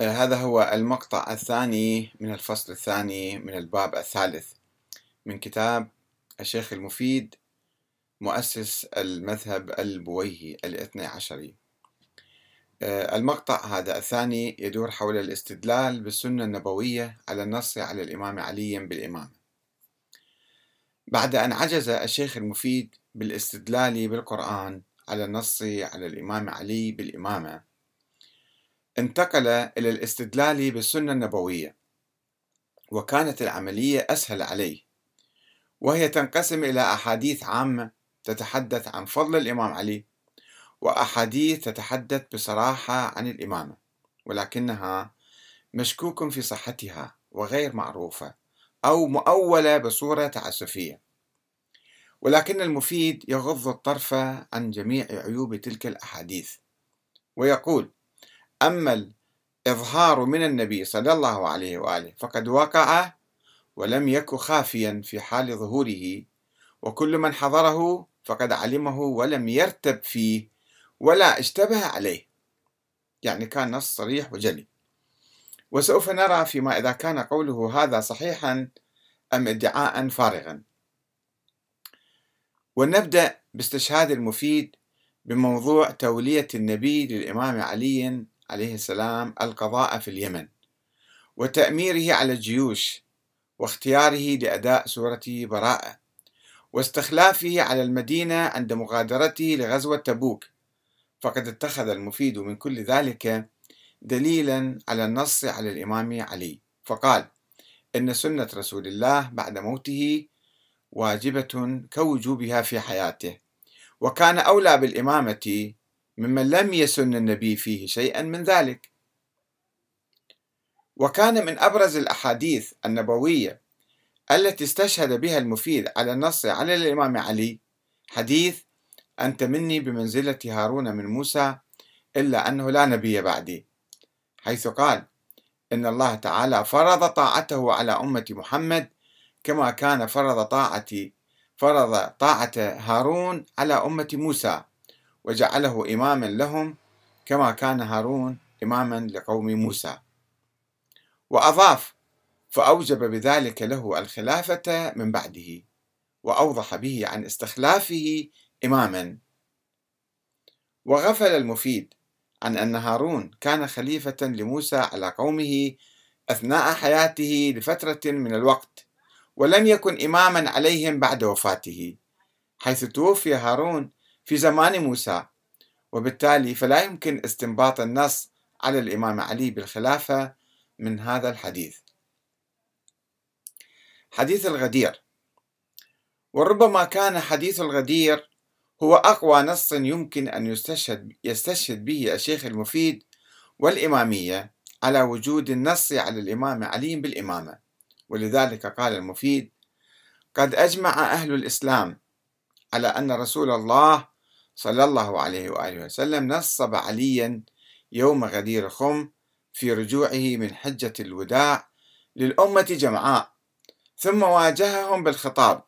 آه، هذا هو المقطع الثاني من الفصل الثاني من الباب الثالث من كتاب الشيخ المفيد مؤسس المذهب البويهي الاثني عشري. آه، المقطع هذا الثاني يدور حول الاستدلال بالسنة النبوية على النص على الإمام علي بالإمامة. بعد أن عجز الشيخ المفيد بالاستدلال بالقرآن على النص على الإمام علي بالإمامة انتقل إلى الاستدلال بالسنة النبوية وكانت العملية أسهل عليه وهي تنقسم إلى أحاديث عامة تتحدث عن فضل الإمام علي وأحاديث تتحدث بصراحة عن الإمامة ولكنها مشكوك في صحتها وغير معروفة أو مؤولة بصورة تعسفية. ولكن المفيد يغض الطرف عن جميع عيوب تلك الأحاديث ويقول أما الإظهار من النبي صلى الله عليه وآله فقد وقع ولم يك خافيا في حال ظهوره وكل من حضره فقد علمه ولم يرتب فيه ولا اشتبه عليه. يعني كان نص صريح وجلي. وسوف نرى فيما إذا كان قوله هذا صحيحا أم ادعاء فارغا. ونبدأ باستشهاد المفيد بموضوع تولية النبي للإمام علي عليه السلام القضاء في اليمن. وتأميره على الجيوش واختياره لأداء سورة براءة. واستخلافه على المدينة عند مغادرته لغزوة تبوك. فقد اتخذ المفيد من كل ذلك دليلا على النص على الإمام علي. فقال إن سنة رسول الله بعد موته واجبة كوجوبها في حياته. وكان أولى بالإمامة ممن لم يسن النبي فيه شيئا من ذلك. وكان من أبرز الأحاديث النبوية التي استشهد بها المفيد على النص على الإمام علي حديث أنت مني بمنزلة هارون من موسى إلا أنه لا نبي بعدي حيث قال إن الله تعالى فرض طاعته على أمة محمد كما كان فرض طاعتي فرض طاعة هارون على أمة موسى وجعله إماما لهم كما كان هارون إماما لقوم موسى. وأضاف فأوجب بذلك له الخلافة من بعده وأوضح به عن استخلافه إماما. وغفل المفيد عن أن هارون كان خليفة لموسى على قومه أثناء حياته لفترة من الوقت ولم يكن إماما عليهم بعد وفاته حيث توفي هارون في زمان موسى وبالتالي فلا يمكن استنباط النص على الإمام علي بالخلافة من هذا الحديث. حديث الغدير. وربما كان حديث الغدير هو أقوى نص يمكن أن يستشهد, يستشهد به الشيخ المفيد والإمامية على وجود النص على الإمام علي بالإمامة. ولذلك قال المفيد قد أجمع أهل الإسلام على أن رسول الله صلى الله عليه وآله وسلم نصب عليا يوم غدير خم في رجوعه من حجة الوداع للأمة جمعاء. ثم واجههم بالخطاب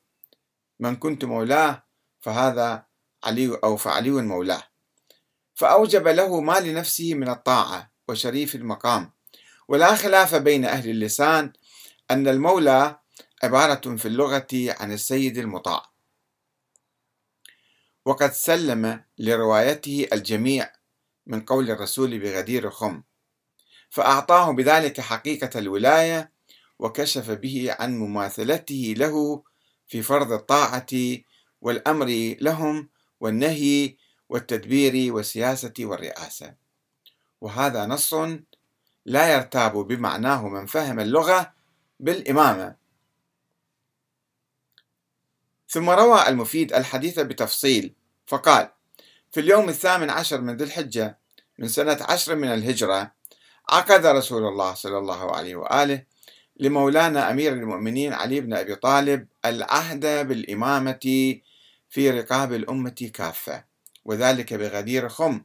من كنت مولاه فهذا علي أو فعلي مولاه. فأوجب له ما لنفسه من الطاعة وشريف المقام. ولا خلاف بين أهل اللسان أن المولى عبارة في اللغة عن السيد المطاع. وقد سلم لروايته الجميع من قول الرسول بغدير خم فأعطاه بذلك حقيقة الولاية وكشف به عن مماثلته له في فرض الطاعة والأمر لهم والنهي والتدبير والسياسة والرئاسة. وهذا نص لا يرتاب بمعناه من فهم اللغة بالإمامة. ثم روى المفيد الحديث بتفصيل فقال في اليوم الثامن عشر من ذي الحجة من سنة عشر من الهجرة عقد رسول الله صلى الله عليه وآله لمولانا أمير المؤمنين علي بن أبي طالب العهد بالإمامة في رقاب الأمة كافة وذلك بغدير خم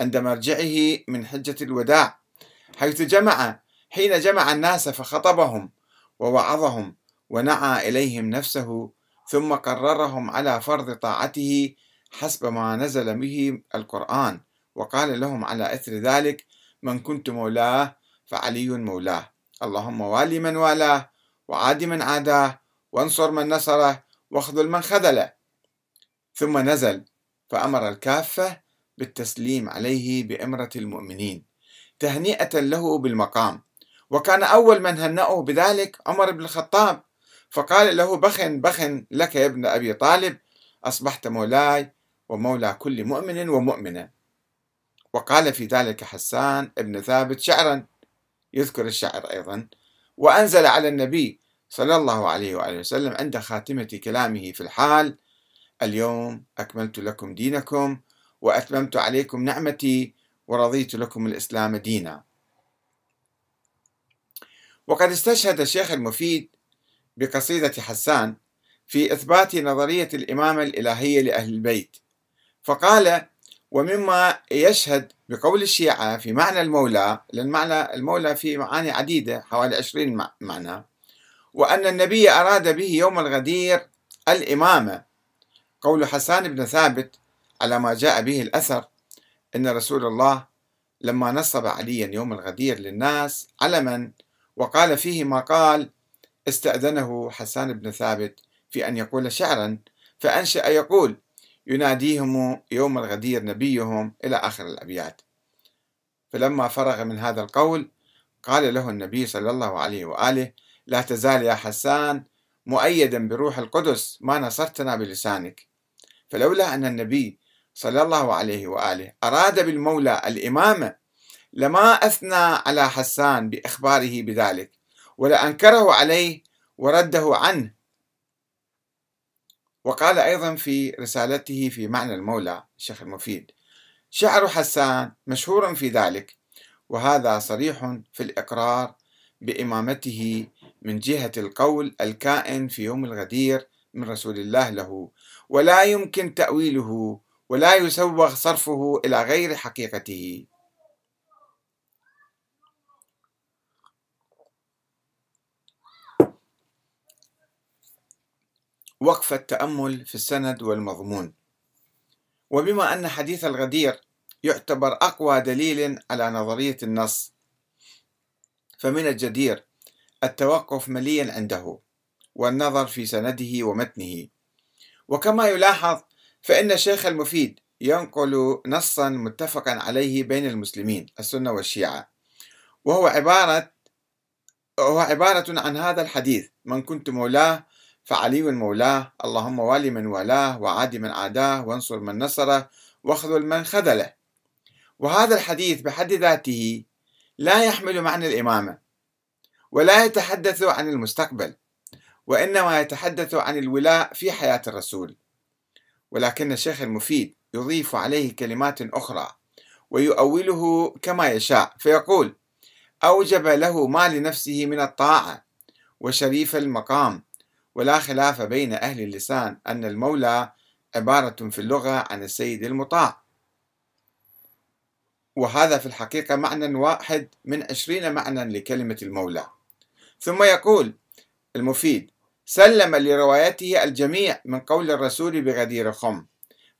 عند مرجعه من حجة الوداع حيث جمع حين جمع الناس فخطبهم ووعظهم ونعى إليهم نفسه ثم قررهم على فرض طاعته حسب ما نزل به القرآن. وقال لهم على إثر ذلك من كنت مولاه فعلي مولاه. اللهم والي من والاه وعاد من عاداه وانصر من نصره واخذل من خذله. ثم نزل فأمر الكافة بالتسليم عليه بإمرة المؤمنين تهنئة له بالمقام. وكان أول من هنأه بذلك عمر بن الخطاب. فقال له بخن بخن لك يا ابن أبي طالب أصبحت مولاي ومولى كل مؤمن ومؤمنة. وقال في ذلك حسان ابن ثابت شعرا يذكر الشعر أيضا وأنزل على النبي صلى الله عليه وآله وسلم عند خاتمة كلامه في الحال اليوم أكملت لكم دينكم وأتممت عليكم نعمتي ورضيت لكم الإسلام دينا. وقد استشهد الشيخ المفيد بقصيدة حسان في إثبات نظرية الإمامة الإلهية لأهل البيت فقال ومما يشهد بقول الشيعة في معنى المولى لأن معنى المولى في معاني عديدة حوالي عشرين معنى وأن النبي أراد به يوم الغدير الإمامة قول حسان بن ثابت على ما جاء به الأثر أن رسول الله لما نصب عليا يوم الغدير للناس علما وقال فيه ما قال استأذنه حسان بن ثابت في أن يقول شعرا فأنشأ يقول يناديهم يوم الغدير نبيهم إلى آخر الأبيات. فلما فرغ من هذا القول قال له النبي صلى الله عليه وآله لا تزال يا حسان مؤيدا بروح القدس ما نصرتنا بلسانك. فلولا أن النبي صلى الله عليه وآله أراد بالمولى الإمامة لما أثنى على حسان بإخباره بذلك. ولأنكره عليه ورده عنه. وقال أيضا في رسالته في معنى المولى الشيخ المفيد شعر حسان مشهور في ذلك وهذا صريح في الإقرار بإمامته من جهة القول الكائن في يوم الغدير من رسول الله له ولا يمكن تأويله ولا يسوغ صرفه إلى غير حقيقته. وقف التأمل في السند والمضمون. وبما أن حديث الغدير يعتبر أقوى دليل على نظرية النص فمن الجدير التوقف مليا عنده والنظر في سنده ومتنه. وكما يلاحظ فإن الشيخ المفيد ينقل نصا متفقا عليه بين المسلمين السنة والشيعة. وهو عبارة وهو عبارة عن هذا الحديث من كنت مولاه فعلي مولاه اللهم والي من والاه وعادي من عاداه وانصر من نصره واخذل من خذله. وهذا الحديث بحد ذاته لا يحمل معنى الإمامة ولا يتحدث عن المستقبل وإنما يتحدث عن الولاء في حياة الرسول. ولكن الشيخ المفيد يضيف عليه كلمات أخرى ويؤوله كما يشاء فيقول أوجب له ما لنفسه من الطاعة وشريف المقام. ولا خلاف بين أهل اللسان أن المولى عبارة في اللغة عن السيد المطاع. وهذا في الحقيقة معنى واحد من عشرين معنى لكلمة المولى. ثم يقول المفيد سلم لروايته الجميع من قول الرسول بغدير خم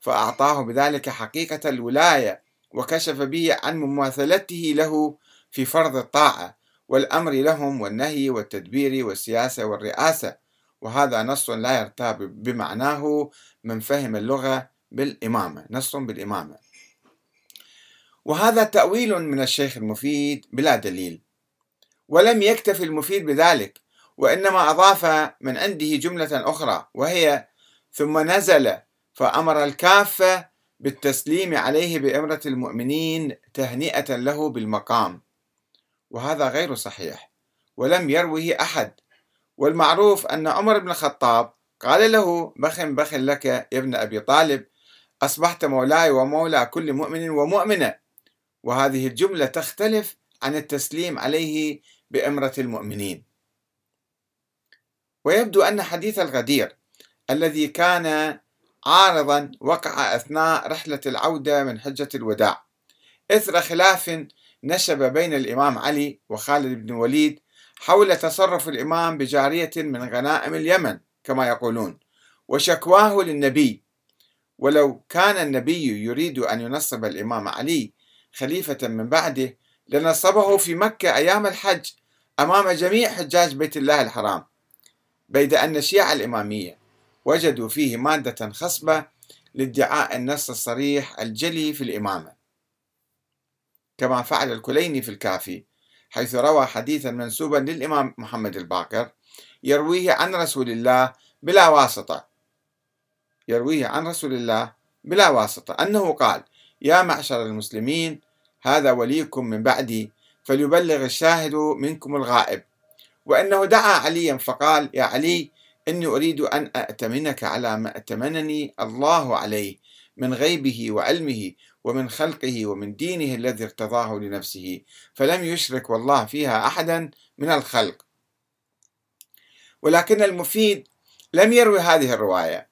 فأعطاه بذلك حقيقة الولاية وكشف به عن مماثلته له في فرض الطاعة والأمر لهم والنهي والتدبير والسياسة والرئاسة. وهذا نص لا يرتاب بمعناه من فهم اللغة بالإمامة نص بالإمامة. وهذا تأويل من الشيخ المفيد بلا دليل ولم يكتف المفيد بذلك وإنما أضاف من عنده جملة أخرى وهي ثم نزل فأمر الكافة بالتسليم عليه بإمرة المؤمنين تهنئة له بالمقام وهذا غير صحيح ولم يروه أحد. والمعروف أن عمر بن الخطاب قال له بخن بخن لك يا ابن أبي طالب أصبحت مولاي ومولى كل مؤمن ومؤمنة. وهذه الجملة تختلف عن التسليم عليه بأمرة المؤمنين. ويبدو أن حديث الغدير الذي كان عارضا وقع أثناء رحلة العودة من حجة الوداع إثر خلاف نشب بين الإمام علي وخالد بن وليد حول تصرف الإمام بجارية من غنائم اليمن كما يقولون. وشكواه للنبي. ولو كان النبي يريد أن ينصب الإمام علي خليفة من بعده لنصبه في مكة أيام الحج أمام جميع حجاج بيت الله الحرام. بيد أن الشيعة الإمامية وجدوا فيه مادة خصبة لادعاء النص الصريح الجلي في الإمامة. كما فعل الكليني في الكافي. حيث روى حديثا منسوبا للإمام محمد الباقر يرويه عن رسول الله بلا واسطة. يرويه عن رسول الله بلا واسطة. أنه قال يا معشر المسلمين هذا وليكم من بعدي فليبلغ الشاهد منكم الغائب. وأنه دعا عليا فقال يا علي إني أريد أن أأتمنك على ما أتمنني الله عليه من غيبه وعلمه ومن خلقه ومن دينه الذي ارتضاه لنفسه فلم يشرك والله فيها أحدا من الخلق. ولكن المفيد لم يروي هذه الرواية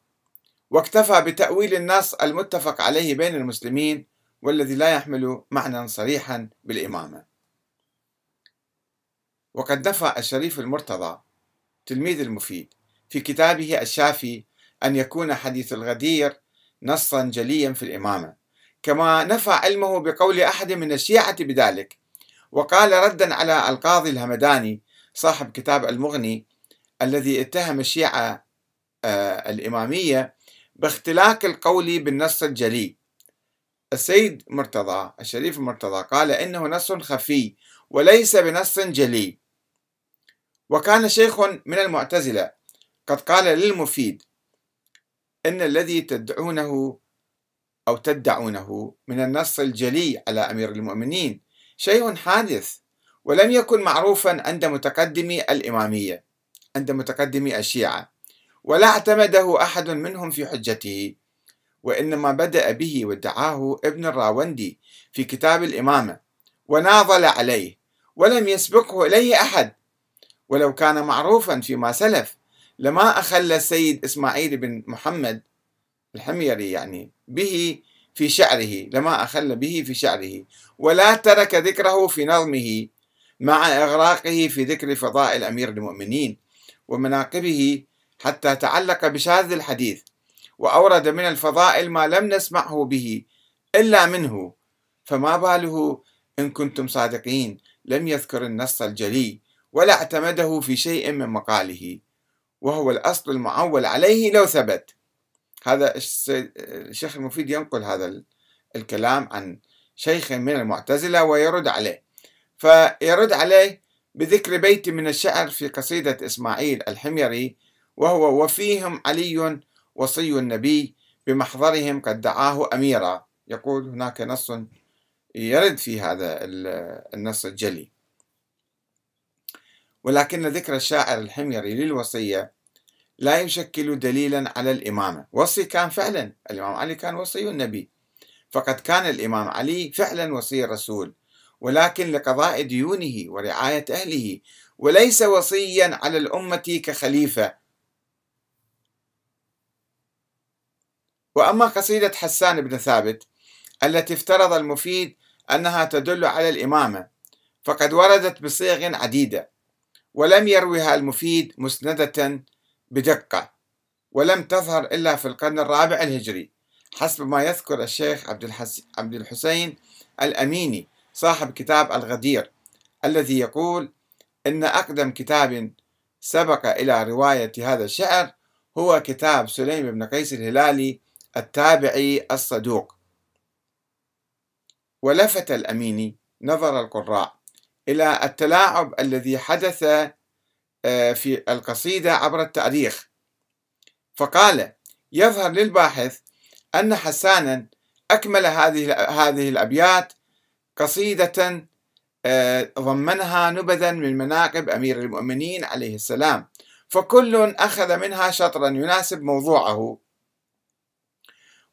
واكتفى بتأويل النص المتفق عليه بين المسلمين والذي لا يحمل معنى صريحا بالإمامة. وقد نفى الشريف المرتضى تلميذ المفيد في كتابه الشافي أن يكون حديث الغدير نصا جليا في الإمامة. كما نفى علمه بقول أحد من الشيعة بذلك. وقال ردا على القاضي الهمداني صاحب كتاب المغني الذي اتهم الشيعة آه، الإمامية باختلاك القول بالنص الجلي. السيد مرتضى الشريف مرتضى قال إنه نص خفي وليس بنص جلي. وكان شيخ من المعتزلة قد قال للمفيد إن الذي تدعونه أو تدعونه من النص الجلي على أمير المؤمنين. شيء حادث ولم يكن معروفا عند متقدمي الإمامية عند متقدمي الشيعة ولا اعتمده أحد منهم في حجته وإنما بدأ به وادعاه ابن الراوندي في كتاب الإمامة وناضل عليه ولم يسبقه إليه أحد. ولو كان معروفا فيما سلف لما أخل السيد إسماعيل بن محمد الحميري يعني به في شعره لما أخل به في شعره. ولا ترك ذكره في نظمه مع إغراقه في ذكر فضائل أمير المؤمنين ومناقبه حتى تعلق بشاذ الحديث. وأورد من الفضائل ما لم نسمعه به إلا منه. فما باله إن كنتم صادقين؟ لم يذكر النص الجلي ولا اعتمده في شيء من مقاله. وهو الأصل المعول عليه لو ثبت. هذا الشيخ المفيد ينقل هذا الكلام عن شيخ من المعتزلة ويرد عليه. فيرد عليه بذكر بيت من الشعر في قصيدة إسماعيل الحميري وهو وفيهم علي وصي النبي بمحضرهم قد دعاه أميرا يقول هناك نص يرد في هذا النص الجلي. ولكن ذكر الشاعر الحميري للوصية لا يشكل دليلا على الإمامة وصي كان فعلا. الإمام علي كان وصي النبي. فقد كان الإمام علي فعلا وصي الرسول. ولكن لقضاء ديونه ورعاية أهله وليس وصيا على الأمة كخليفة. وأما قصيدة حسان بن ثابت التي افترض المفيد أنها تدل على الإمامة فقد وردت بصيغ عديدة ولم يروها المفيد مسندة بدقة ولم تظهر إلا في القرن الرابع الهجري حسب ما يذكر الشيخ عبد, الحس... عبد الحسين الأميني صاحب كتاب الغدير الذي يقول إن أقدم كتاب سبق إلى رواية هذا الشعر هو كتاب سليم بن قيس الهلالي التابعي الصدوق ولفت الأميني نظر القراء إلى التلاعب الذي حدث في القصيدة عبر التاريخ. فقال يظهر للباحث أن حسانا أكمل هذه هذه الأبيات قصيدة آه، ضمنها نبذا من مناقب أمير المؤمنين عليه السلام. فكل أخذ منها شطرا يناسب موضوعه.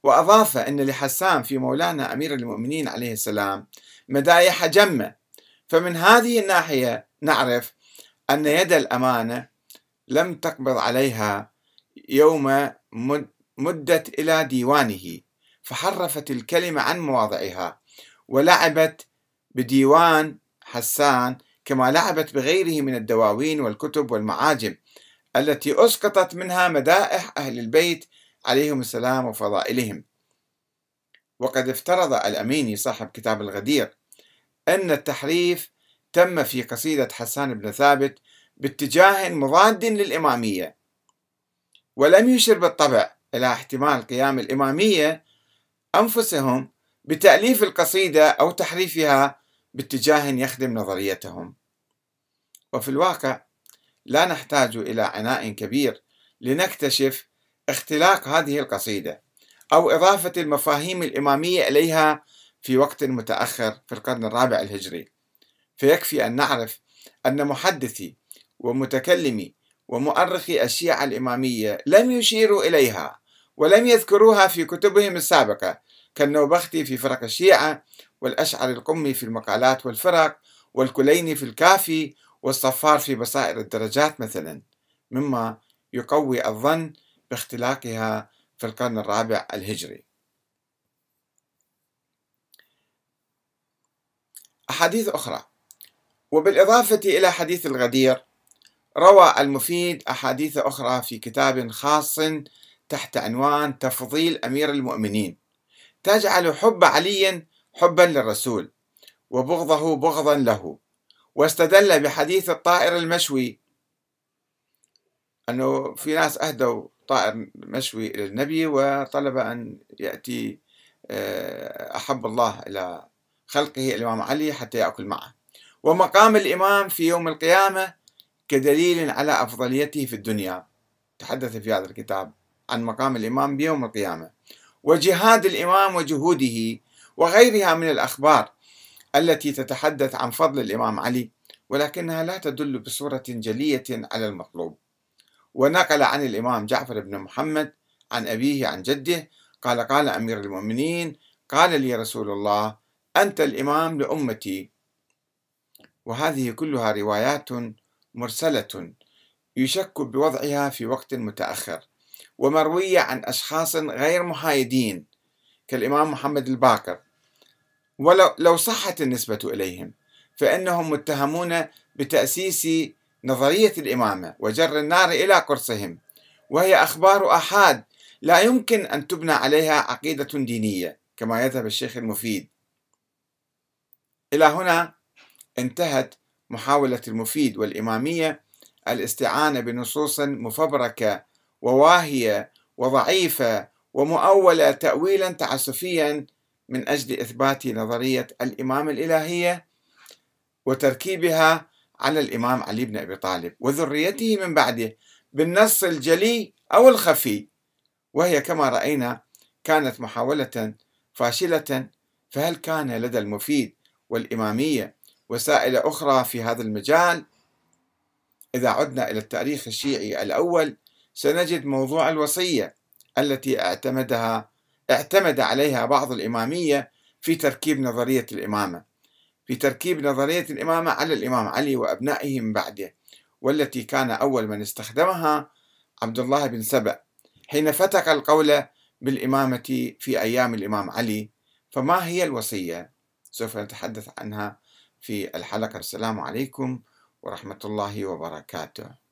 وأضاف أن لحسان في مولانا أمير المؤمنين عليه السلام مدايح جمة. فمن هذه الناحية نعرف أن يد الأمانة لم تقبض عليها يوم مدت إلى ديوانه فحرفت الكلمة عن مواضعها ولعبت بديوان حسان كما لعبت بغيره من الدواوين والكتب والمعاجم التي أسقطت منها مدائح أهل البيت عليهم السلام وفضائلهم. وقد افترض الأميني صاحب كتاب الغدير أن التحريف تم في قصيدة حسان بن ثابت باتجاه مضاد للإمامية ولم يشر بالطبع إلى احتمال قيام الإمامية أنفسهم بتأليف القصيدة أو تحريفها باتجاه يخدم نظريتهم. وفي الواقع لا نحتاج إلى عناء كبير لنكتشف اختلاق هذه القصيدة أو إضافة المفاهيم الإمامية إليها في وقت متأخر في القرن الرابع الهجري. فيكفي أن نعرف أن محدثي ومتكلمي ومؤرخي الشيعة الإمامية لم يشيروا إليها ولم يذكروها في كتبهم السابقة كالنوبختي في فرق الشيعة والأشعري القمي في المقالات والفرق والكليني في الكافي والصفار في بصائر الدرجات مثلا مما يقوي الظن باختلاقها في القرن الرابع الهجري. أحاديث أخرى. وبالإضافة إلى حديث الغدير روى المفيد أحاديث أخرى في كتاب خاص تحت عنوان تفضيل أمير المؤمنين. تجعل حب علي حبا للرسول وبغضه بغضا له. واستدل بحديث الطائر المشوي أنه في ناس أهدوا طائر مشوي إلى النبي وطلب أن يأتي آه، أحب الله إلى خلقه الإمام علي حتى يأكل معه. ومقام الإمام في يوم القيامة كدليل على أفضليته في الدنيا. تحدث في هذا الكتاب عن مقام الإمام بيوم القيامة. وجهاد الإمام وجهوده وغيرها من الأخبار التي تتحدث عن فضل الإمام علي ولكنها لا تدل بصورة جلية على المطلوب. ونقل عن الإمام جعفر بن محمد عن أبيه عن جده قال قال أمير المؤمنين قال لي رسول الله أنت الإمام لأمتي وهذه كلها روايات مرسلة يشك بوضعها في وقت متأخر ومروية عن أشخاص غير محايدين كالإمام محمد الباقر ولو لو صحت النسبة إليهم فإنهم متهمون بتأسيس نظرية الإمامة وجر النار إلى قرصهم وهي أخبار أحاد لا يمكن أن تبنى عليها عقيدة دينية كما يذهب الشيخ المفيد. إلى هنا انتهت محاولة المفيد والإمامية الاستعانة بنصوص مفبركة وواهية وضعيفة ومؤولة تأويلا تعسفيا من أجل إثبات نظرية الإمام الإلهية وتركيبها على الإمام علي بن أبي طالب وذريته من بعده بالنص الجلي أو الخفي. وهي كما رأينا كانت محاولة فاشلة فهل كان لدى المفيد والإمامية وسائل أخرى في هذا المجال. إذا عدنا إلى التاريخ الشيعي الأول سنجد موضوع الوصية التي اعتمدها اعتمد عليها بعض الإمامية في تركيب نظرية الإمامة. في تركيب نظرية الإمامة على الإمام علي وأبنائه من بعده والتي كان أول من استخدمها عبد الله بن سبأ. حين فتق القول بالإمامة في أيام الإمام علي فما هي الوصية؟ سوف نتحدث عنها في الحلقة. السلام عليكم ورحمة الله وبركاته.